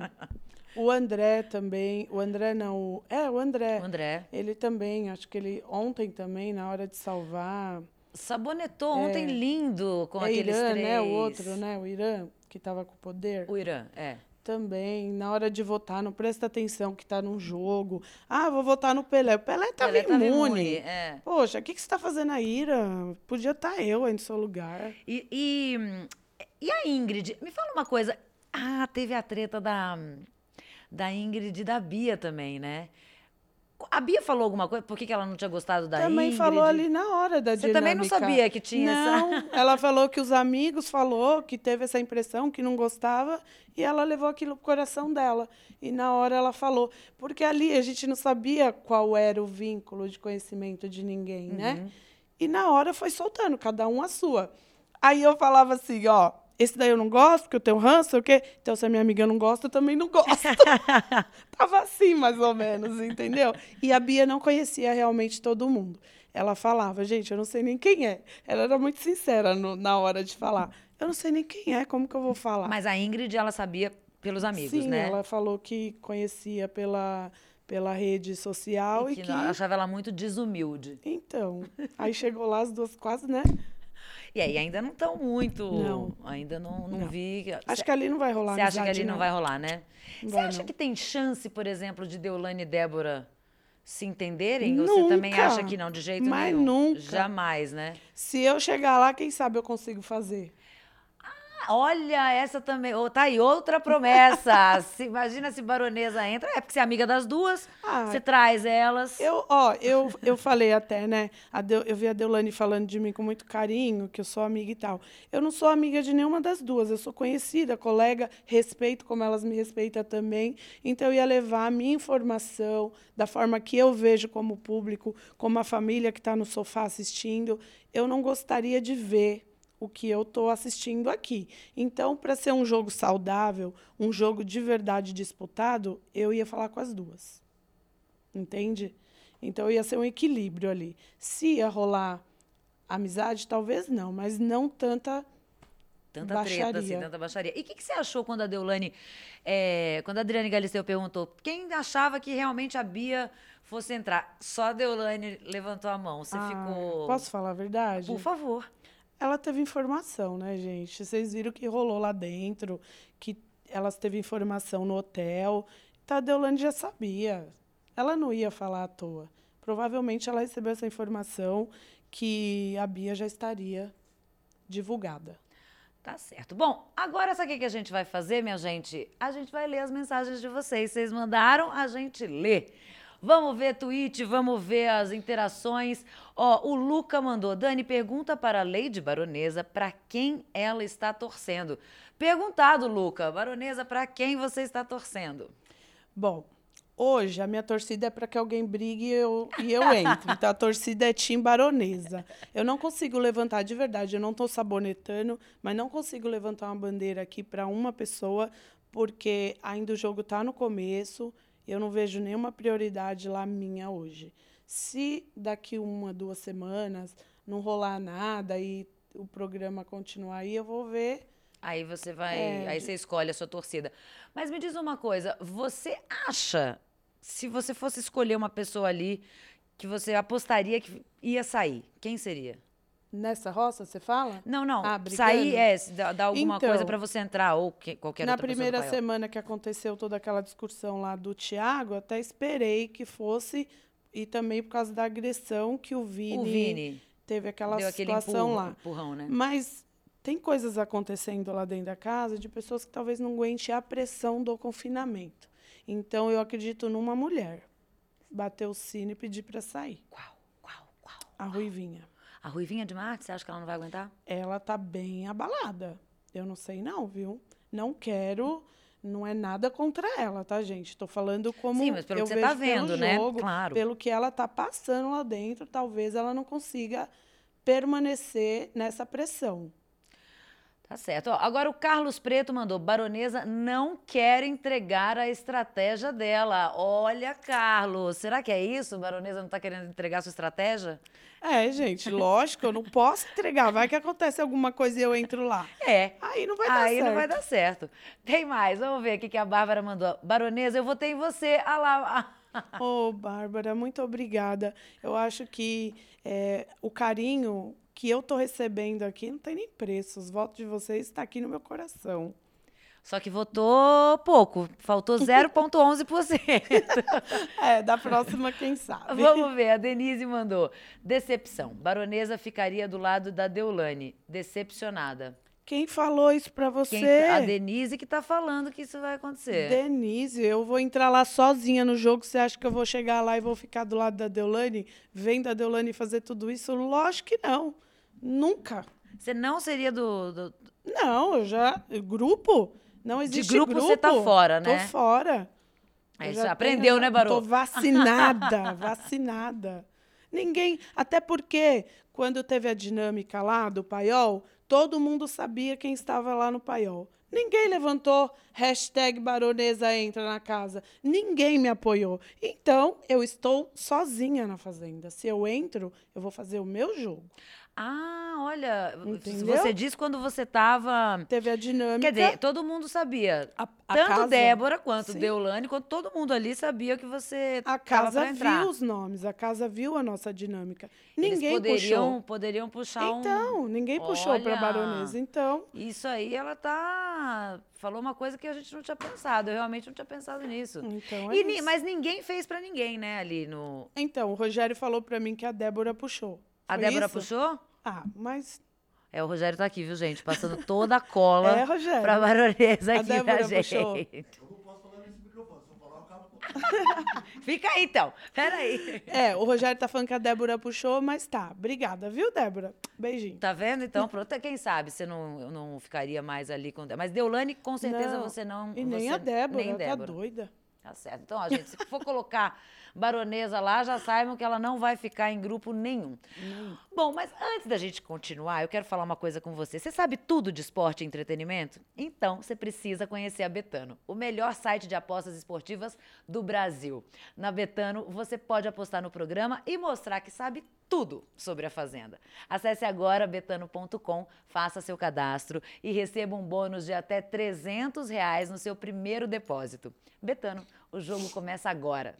o André também. O André não. É, o André. O André Ele também, acho que ele ontem também, na hora de salvar. sabonetou ontem lindo com é aqueles Irã, três... né? O outro, né? O Irã, que estava com o poder. O Irã, é. Também, na hora de votar, não presta atenção que tá num jogo. Ah, vou votar no Pelé. O Pelé estava Pelé tava imune. é. Poxa, o que, que você está fazendo aí, Irã? Podia estar eu aí no seu lugar. E, e, e a Ingrid? Me fala uma coisa. Ah, teve a treta da, da Ingrid e da Bia também, né? A Bia falou alguma coisa? Por que, que ela não tinha gostado da também Ingrid? falou ali na hora da Você também não dinâmica. sabia que tinha não, essa... ela falou que os amigos falou que teve essa impressão, que não gostava, e ela levou aquilo pro coração dela. E na hora ela falou, porque ali a gente não sabia qual era o vínculo de conhecimento de ninguém, né? Uhum. E na hora foi soltando, cada um a sua. Aí eu falava assim, ó, esse daí eu não gosto, porque eu tenho ranço, sei o quê. Então, se a minha amiga não gosta, eu também não gosto. Tava assim, mais ou menos, entendeu? E a Bia não conhecia realmente todo mundo. Ela falava, gente, eu não sei nem quem é. Ela era muito sincera no- na hora de falar. Eu não sei nem quem é, como que eu vou falar? Mas a Ingrid, ela sabia pelos amigos, Sim, né? ela falou que conhecia pela, pela rede social E e que que. não- achava ela muito desumilde. Então, aí chegou lá as duas quase, né? E aí ainda não estão muito. Não. Ainda não, não, Não. vi. Acho que ali não vai rolar Você acha que ali não vai rolar, né? Você acha que tem chance, por exemplo, de Deolane e Débora se entenderem? Ou você também Nunca. acha que não, de jeito Mas nenhum? nunca. Jamais, né? Se eu chegar lá, quem sabe eu consigo fazer. Olha, essa também. Oh, tá aí, outra promessa. Se- imagina se baronesa entra. É porque você é amiga das duas, Ah, você traz elas. Eu, ó, eu, eu falei até, né? Deu- eu vi a Deulane falando de mim com muito carinho, que eu sou amiga e tal. Eu não sou amiga de nenhuma das duas. Eu sou conhecida, colega, respeito como elas me respeitam também. Então, eu ia levar a minha informação da forma que eu vejo como público, como a família que está no sofá assistindo. Eu não gostaria de ver o que eu estou assistindo aqui. Então, para ser um jogo saudável, um jogo de verdade disputado, eu ia falar com as duas. Entende? Então ia ser um equilíbrio ali. Se ia rolar amizade, talvez não, mas não tanta. Tanta treta, assim, baixaria. tanta baixaria. E o que, que você achou quando a Deolane, é, quando a Adriane Galisteu perguntou quem achava que realmente a Bia fosse entrar? Só a Deolane levantou a mão. Você Ah, ficou. Posso falar a verdade? Por favor. Ela teve informação, né, gente? Vocês viram que rolou lá dentro, que elas teve informação no hotel. A Deolane já sabia. Ela não ia falar à toa. Provavelmente ela recebeu essa informação que a Bia já estaria divulgada. Tá certo. Bom, agora sabe o que a gente vai fazer, minha gente? A gente vai ler as mensagens de vocês. Vocês mandaram, a gente lê. Vamos ver tweet, vamos ver as interações. Ó, o Luca mandou. Dani, pergunta para a Lady Baronesa para quem ela está torcendo. Perguntado, Luca. Baronesa, para quem você está torcendo? Bom, hoje a minha torcida é para que alguém brigue e eu, e eu entre. Então a torcida é Tim Baronesa. Eu não consigo levantar, de verdade, eu não estou sabonetando, mas não consigo levantar uma bandeira aqui para uma pessoa, porque ainda o jogo está no começo, eu não vejo nenhuma prioridade lá minha hoje. Se daqui uma, duas semanas não rolar nada e o programa continuar aí, eu vou ver Aí você vai. É, aí você escolhe a sua torcida. Mas me diz uma coisa: você acha, se você fosse escolher uma pessoa ali que você apostaria que ia sair, quem seria? Nessa roça, você fala? Não, não. Ah, sair é dá alguma Então, coisa pra você entrar ou que, qualquer Na outra do primeira semana que aconteceu toda aquela discussão lá do Tiago, até esperei que fosse, e também por causa da agressão que o Vini, O Vini teve aquela deu situação lá. empurrão, né? Mas tem coisas acontecendo lá dentro da casa de pessoas que talvez não aguentem a pressão do confinamento. Então eu acredito numa mulher. Bater o sino e pedir para sair. Qual, qual, qual? A Ruivinha. A Ruivinha de Marte, você acha que ela não vai aguentar? ela tá bem abalada. Eu não sei não, viu? Não quero, não é nada contra ela, tá, gente? Tô falando como Sim, mas pelo eu que você tá vejo vendo, né? jogo, Claro. Pelo que ela tá passando lá dentro, talvez ela não consiga permanecer nessa pressão. Tá certo. Ó, agora o Carlos Preto mandou: Baronesa não quer entregar a estratégia dela. Olha, Carlos, será que é isso? Baronesa não tá querendo entregar a sua estratégia? É, gente, lógico, eu não posso entregar. Vai que acontece alguma coisa e eu entro lá. É. Aí não vai dar Aí certo. não vai dar certo. Tem mais, vamos ver aqui que a Bárbara mandou. Baronesa, eu votei em você. Ah lá. Ô, Bárbara, muito obrigada. Eu acho que é, o carinho que eu tô recebendo aqui não tem nem preço. Os votos de vocês estão aqui no meu coração. Só que votou pouco, faltou 0,11%. É, da próxima, quem sabe. Vamos ver, a Denise mandou. Decepção. Baronesa ficaria do lado da Deulane. Decepcionada. Quem falou isso pra você? Quem- a Denise que tá falando que isso vai acontecer. Denise, eu vou entrar lá sozinha no jogo. Você acha que eu vou chegar lá e vou ficar do lado da Deolane? Vendo a Deolane fazer tudo isso? Lógico que não. Nunca. Você não seria do. do- Não, eu já. Grupo? Não existe grupo você tá fora, né? Tô fora. É, isso já aprendeu, tenho- né, Baru? Tô vacinada, vacinada. Ninguém. Até porque, quando teve a dinâmica lá do paiol, Todo mundo sabia quem estava lá no paiol. Ninguém levantou hashtag baronesa entra na casa. Ninguém me apoiou. Então, eu estou sozinha na fazenda. Se eu entro, eu vou fazer o meu jogo. Ah, olha, Entendeu? você disse quando você tava. Teve a dinâmica. Quer dizer, todo mundo sabia. a, a Tanto casa- Débora quanto Sim. Deolane, quanto todo mundo ali sabia que você A casa viu os nomes, a casa viu a nossa dinâmica. Eles Ninguém poderiam, puxou. poderiam puxar um. Então, ninguém puxou para baronesa. Então, Isso aí, ela tá. Falou uma coisa que a gente não tinha pensado. Eu realmente não tinha pensado nisso. então é E isso. mas ninguém fez pra ninguém, né, ali no. Então, o Rogério falou para mim que a Débora puxou. A Foi Débora isso? puxou? Ah, mas É, o Rogério tá aqui, viu, gente? Passando toda a cola é, Rogério. pra baronesa A aqui pra Débora gente. puxou. Fica aí, então. Peraí. É, o Rogério tá falando que a Débora puxou, mas tá. Obrigada, viu, Débora? Beijinho. Tá vendo? Então, pronto. Quem sabe você não, não ficaria mais ali com. Mas Deolane, com certeza Não, você não. E nem você- a Débora, nem tá Débora. doida. Tá certo. Então, ó, gente, se for colocar baronesa lá, já saibam que ela não vai ficar em grupo nenhum. Bom, mas antes da gente continuar, eu quero falar uma coisa com você. Você sabe tudo de esporte e entretenimento? Então, você precisa conhecer a Betano, o melhor site de apostas esportivas do Brasil. Na Betano, você pode apostar no programa e mostrar que sabe tudo sobre a Fazenda. Acesse agora betano.com, faça seu cadastro e receba um bônus de até 300 reais no seu primeiro depósito. Betano, o jogo começa agora.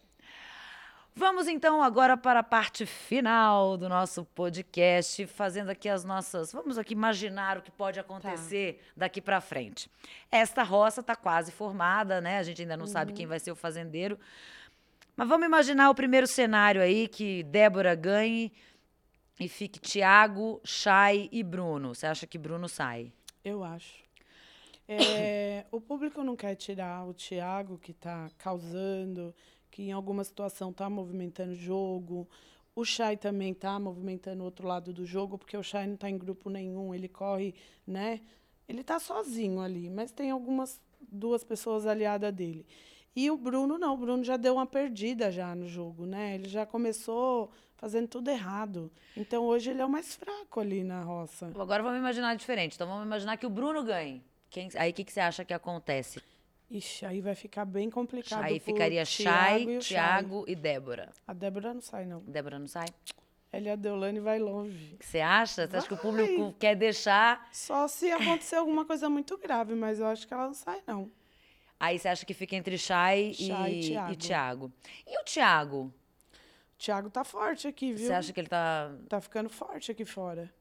Vamos então agora para a parte final do nosso podcast, fazendo aqui as nossas. Vamos aqui imaginar o que pode acontecer daqui para frente. Esta roça está quase formada, né? A gente ainda não sabe quem vai ser o fazendeiro. Mas vamos imaginar o primeiro cenário aí que Débora ganhe e fique Tiago, Chay e Bruno. Você acha que Bruno sai? Eu acho. É, o público não quer tirar o Thiago, que está causando, que em alguma situação está movimentando o jogo. O Chay também está movimentando o outro lado do jogo, porque o Chay não está em grupo nenhum, ele corre, né? Ele está sozinho ali, mas tem algumas duas pessoas aliadas dele. E o Bruno não, o Bruno já deu uma perdida já no jogo, né? Ele já começou fazendo tudo errado. Então hoje ele é o mais fraco ali na roça. Agora vamos imaginar diferente. Então vamos imaginar que o Bruno ganhe. Quem- aí o que, que você acha que acontece? Ixi, aí vai ficar bem complicado. Aí ficaria Thiago Chay, e. Thiago e Débora. A Débora não sai, não. Débora não sai? Ela e a Deolane vai longe. Você acha? Você acha que o público quer deixar? Só se acontecer alguma coisa muito grave, mas eu acho que ela não sai, não. Aí você acha que fica entre Chay, Chay e e, Thiago. e Thiago. E o Thiago? O Thiago tá forte aqui, viu? Você acha que ele tá. Tá ficando forte aqui fora.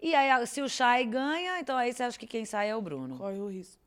E aí, se o Chay ganha, então aí você acha que quem sai é o Bruno. Corre o risco.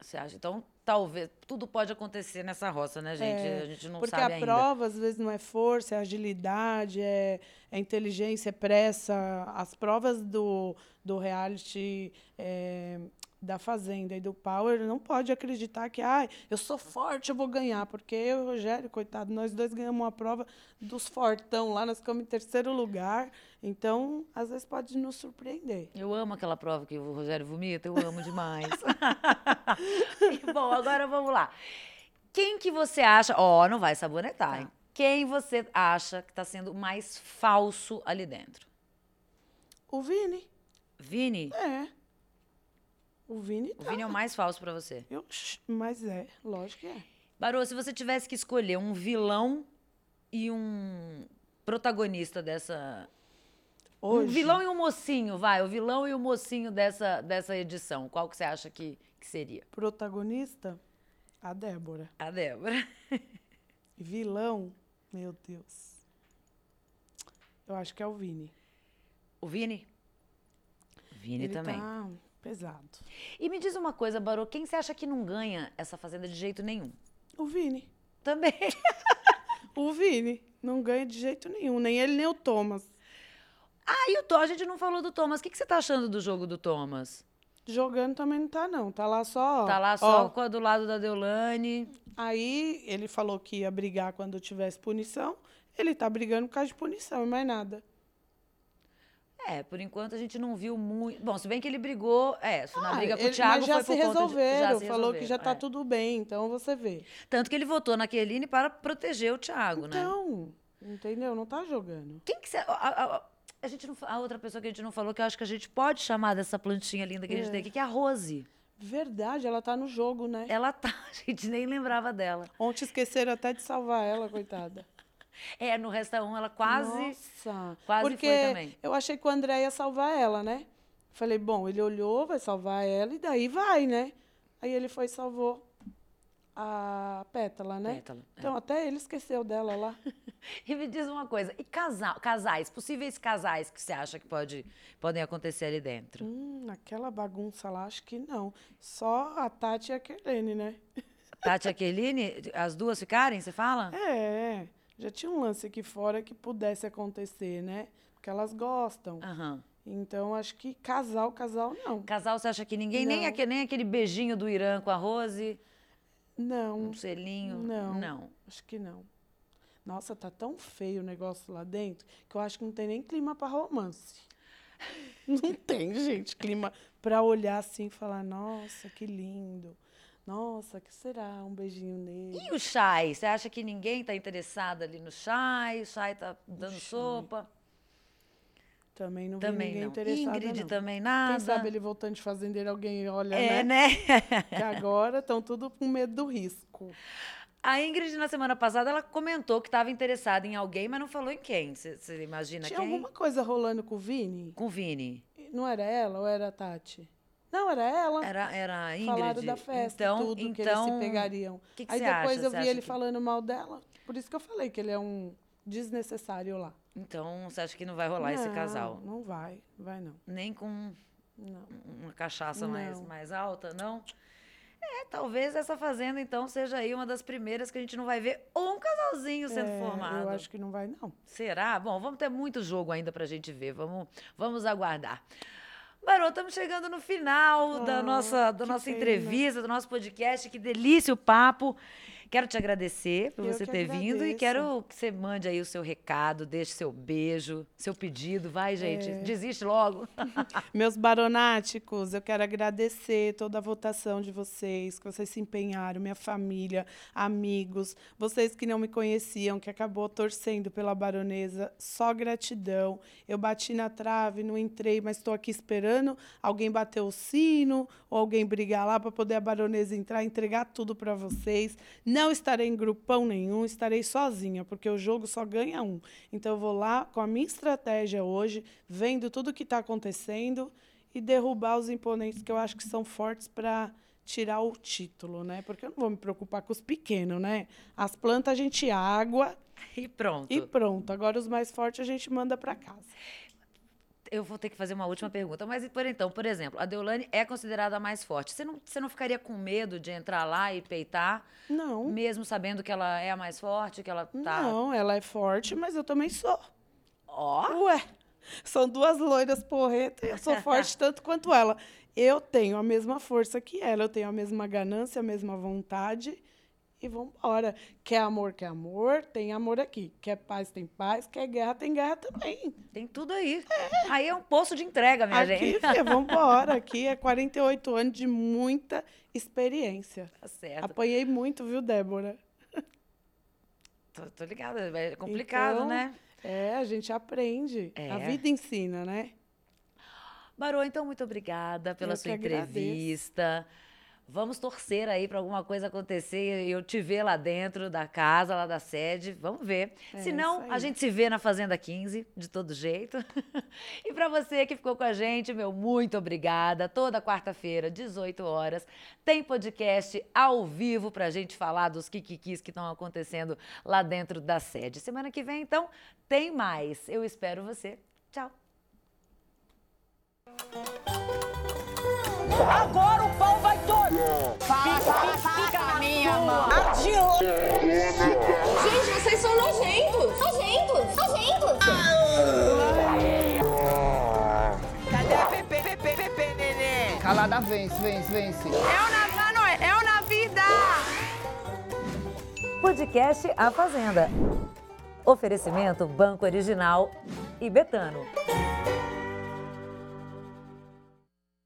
Você acha? Então, talvez. Tudo pode acontecer nessa roça, né, gente? É, a gente não Porque sabe a ainda. prova, às vezes, não é força, é agilidade, é, é inteligência, é pressa. As provas do, do reality é, da Fazenda e do Power não pode acreditar que, ai, eu sou forte, eu vou ganhar. Porque eu e o Rogério, coitado, nós dois ganhamos uma prova dos fortão lá, nós ficamos em terceiro lugar. Então, às vezes pode nos surpreender. Eu amo aquela prova que o Rogério vomita, eu amo demais. Bom, agora vamos lá. Quem que você acha. Ó, não vai sabonetar, hein? Quem você acha que tá sendo mais falso ali dentro? O Vini, Vini? é. O Vini O tá. Vini é o mais falso pra você. Eu, mas é, lógico que é. Barô, se você tivesse que escolher um vilão e um protagonista dessa. Hoje, Um vilão e um mocinho, vai. O vilão e o mocinho dessa, dessa edição. Qual que você acha que, que seria? protagonista, a Débora. A Débora. Vilão, meu Deus. Eu acho que é o Vini. O Vini? Vini Ele também. tá pesado. E me diz uma coisa, Barô, quem você acha que não ganha essa fazenda de jeito nenhum? O Vini. Também. O Vini. Não ganha de jeito nenhum. Nem ele, nem o Thomas. Ah, e o Thomas, a gente não falou do Thomas. O que, que você tá achando do jogo do Thomas? Jogando também não tá, não. Tá lá só. Tá lá só ó. do lado da Deolane. Aí ele falou que ia brigar quando tivesse punição. Ele tá brigando por causa de punição e mais nada. É, por enquanto a gente não viu muito. Bom, se bem que ele brigou. É, na Ah, briga com o Thiago mas já foi se por conta de- resolveram. falou que já resolveram, tá é. tudo bem, então você vê. Tanto que ele votou na Kerline para proteger o Thiago, né? Então, entendeu? Não tá jogando. Quem que você. a- a- a- gente não, a outra pessoa que a gente não falou, que eu acho que a gente pode chamar dessa plantinha linda que a gente tem aqui, que é a Rose. Verdade, ela tá no jogo, né? Ela tá, a gente nem lembrava dela. Ontem esqueceram até de salvar ela, coitada. É, no Resta 1 ela quase. Nossa. quase Porque foi também. eu achei que o André ia salvar ela, né? Falei, bom, ele olhou, vai salvar ela e daí vai, né? Aí ele foi e salvou a Pétala, né? Pétala, é. Então até ele esqueceu dela lá. E me diz uma coisa, e casal, casais, possíveis casais que você acha que pode, podem acontecer ali dentro? Hum, aquela bagunça lá, acho que não. Só a Tati e a Kerlene, né? Tati e a Keline, as duas ficarem, você fala? É, já tinha um lance aqui fora que pudesse acontecer, né? Porque elas gostam. Aham. Então, acho que casal, casal, não. Casal, você acha que ninguém, nem, Não. aque- nem aquele beijinho do Irã com a Rose, Não, um selinho? Não. Não. acho que não. Nossa, tá tão feio o negócio lá dentro que eu acho que não tem nem clima para romance. Não tem, gente, clima para olhar assim e falar: nossa, que lindo. Nossa, que será? Um beijinho nele. E o Chay? Você acha que ninguém tá interessado ali no Chay? O Chay tá dando sopa? Também não Também ninguém não. interessado. Ingrid não. também nada. Quem sabe ele voltando de fazendeiro, alguém olha, É, né? né? Que agora estão tudo com medo do risco. A Ingrid, na semana passada, ela comentou que estava interessada em alguém, mas não falou em quem. Você imagina Tinha quem? alguma coisa rolando com o Vini? Com o Vini. Não era ela ou era a Tati? Não, era ela. Era, era a Ingrid. Falaram da festa, então, tudo que eles então, se pegariam. que que Aí depois acha? eu vi ele que- falando mal dela. Por isso que eu falei que ele é um desnecessário lá. Então, você acha que não vai rolar esse Não, casal? Não vai, vai não. Nem com Não. uma cachaça mais, Não. mais alta, não? É, talvez essa fazenda, então, seja aí uma das primeiras que a gente não vai ver um casalzinho sendo É, formado. Eu acho que não vai, não. Será? Bom, vamos ter muito jogo ainda pra gente ver. Vamos, vamos aguardar. Barô, estamos chegando no final da Ah, nossa, da nossa pena. entrevista, do nosso podcast. Que delícia o papo. Quero te agradecer por Eu você ter vindo e agradeço. quero que você mande aí o seu recado, deixe seu beijo, seu pedido. Vai, gente, É. desiste logo. Meus baronáticos, eu quero agradecer toda a votação de vocês, que vocês se empenharam, minha família, amigos, vocês que não me conheciam, que acabou torcendo pela baronesa, só gratidão. Eu bati na trave, não entrei, mas estou aqui esperando alguém bater o sino ou alguém brigar lá para poder a baronesa entrar, entregar tudo para vocês. Não estarei em grupão nenhum, estarei sozinha, porque o jogo só ganha um. Então eu vou lá com a minha estratégia hoje, vendo tudo o que está acontecendo e derrubar os imponentes que eu acho que são fortes para tirar o título, né? Porque eu não vou me preocupar com os pequenos, né? As plantas a gente água E pronto. e pronto. Agora os mais fortes a gente manda para casa. Eu vou ter que fazer uma última pergunta. Mas, por então, por exemplo, a Deolane é considerada a mais forte. Você não, você não ficaria com medo de entrar lá e peitar, Não. mesmo sabendo que ela é a mais forte, que ela tá. Não, ela é forte, mas eu também sou. Ó. Ué, são duas loiras porreta e eu sou forte tanto quanto ela. Eu tenho a mesma força que ela, eu tenho a mesma ganância, a mesma vontade e vambora. Quer amor, quer amor, tem amor aqui. Quer paz, tem paz. Quer guerra, tem guerra também. Tem tudo aí. Aí é um poço de entrega, minha aqui, gente. filha, vambora. Aqui é 48 anos de muita experiência. Tá certo. Apanhei muito, viu, Débora? Tô, tô ligada. É complicado, Então, né? É, a gente aprende. A É. vida ensina, né? Barô, então, muito obrigada pela Eu sua que agradeço. Vamos torcer aí para alguma coisa acontecer e eu te ver lá dentro da casa, lá da sede. Vamos ver. É, Se não, a gente se vê na Fazenda 15, de todo jeito. e para você que ficou com a gente, meu muito obrigada. Toda quarta-feira, 18 horas, tem podcast ao vivo pra gente falar dos kikikis que estão acontecendo lá dentro da sede. Semana que vem, então, tem mais. Eu espero você. Tchau. Agora o pau vai todo. Fala, fala, fala com a minha mão. Adianta. Gente, vocês são nojentos! Nojentos! Nojentos! Cadê a Pepe, Pepe, Pepe, neném? Calada vence, vence, vence. É o na, mano, é o na vida. Podcast A Fazenda. Oferecimento Banco Original e Betano.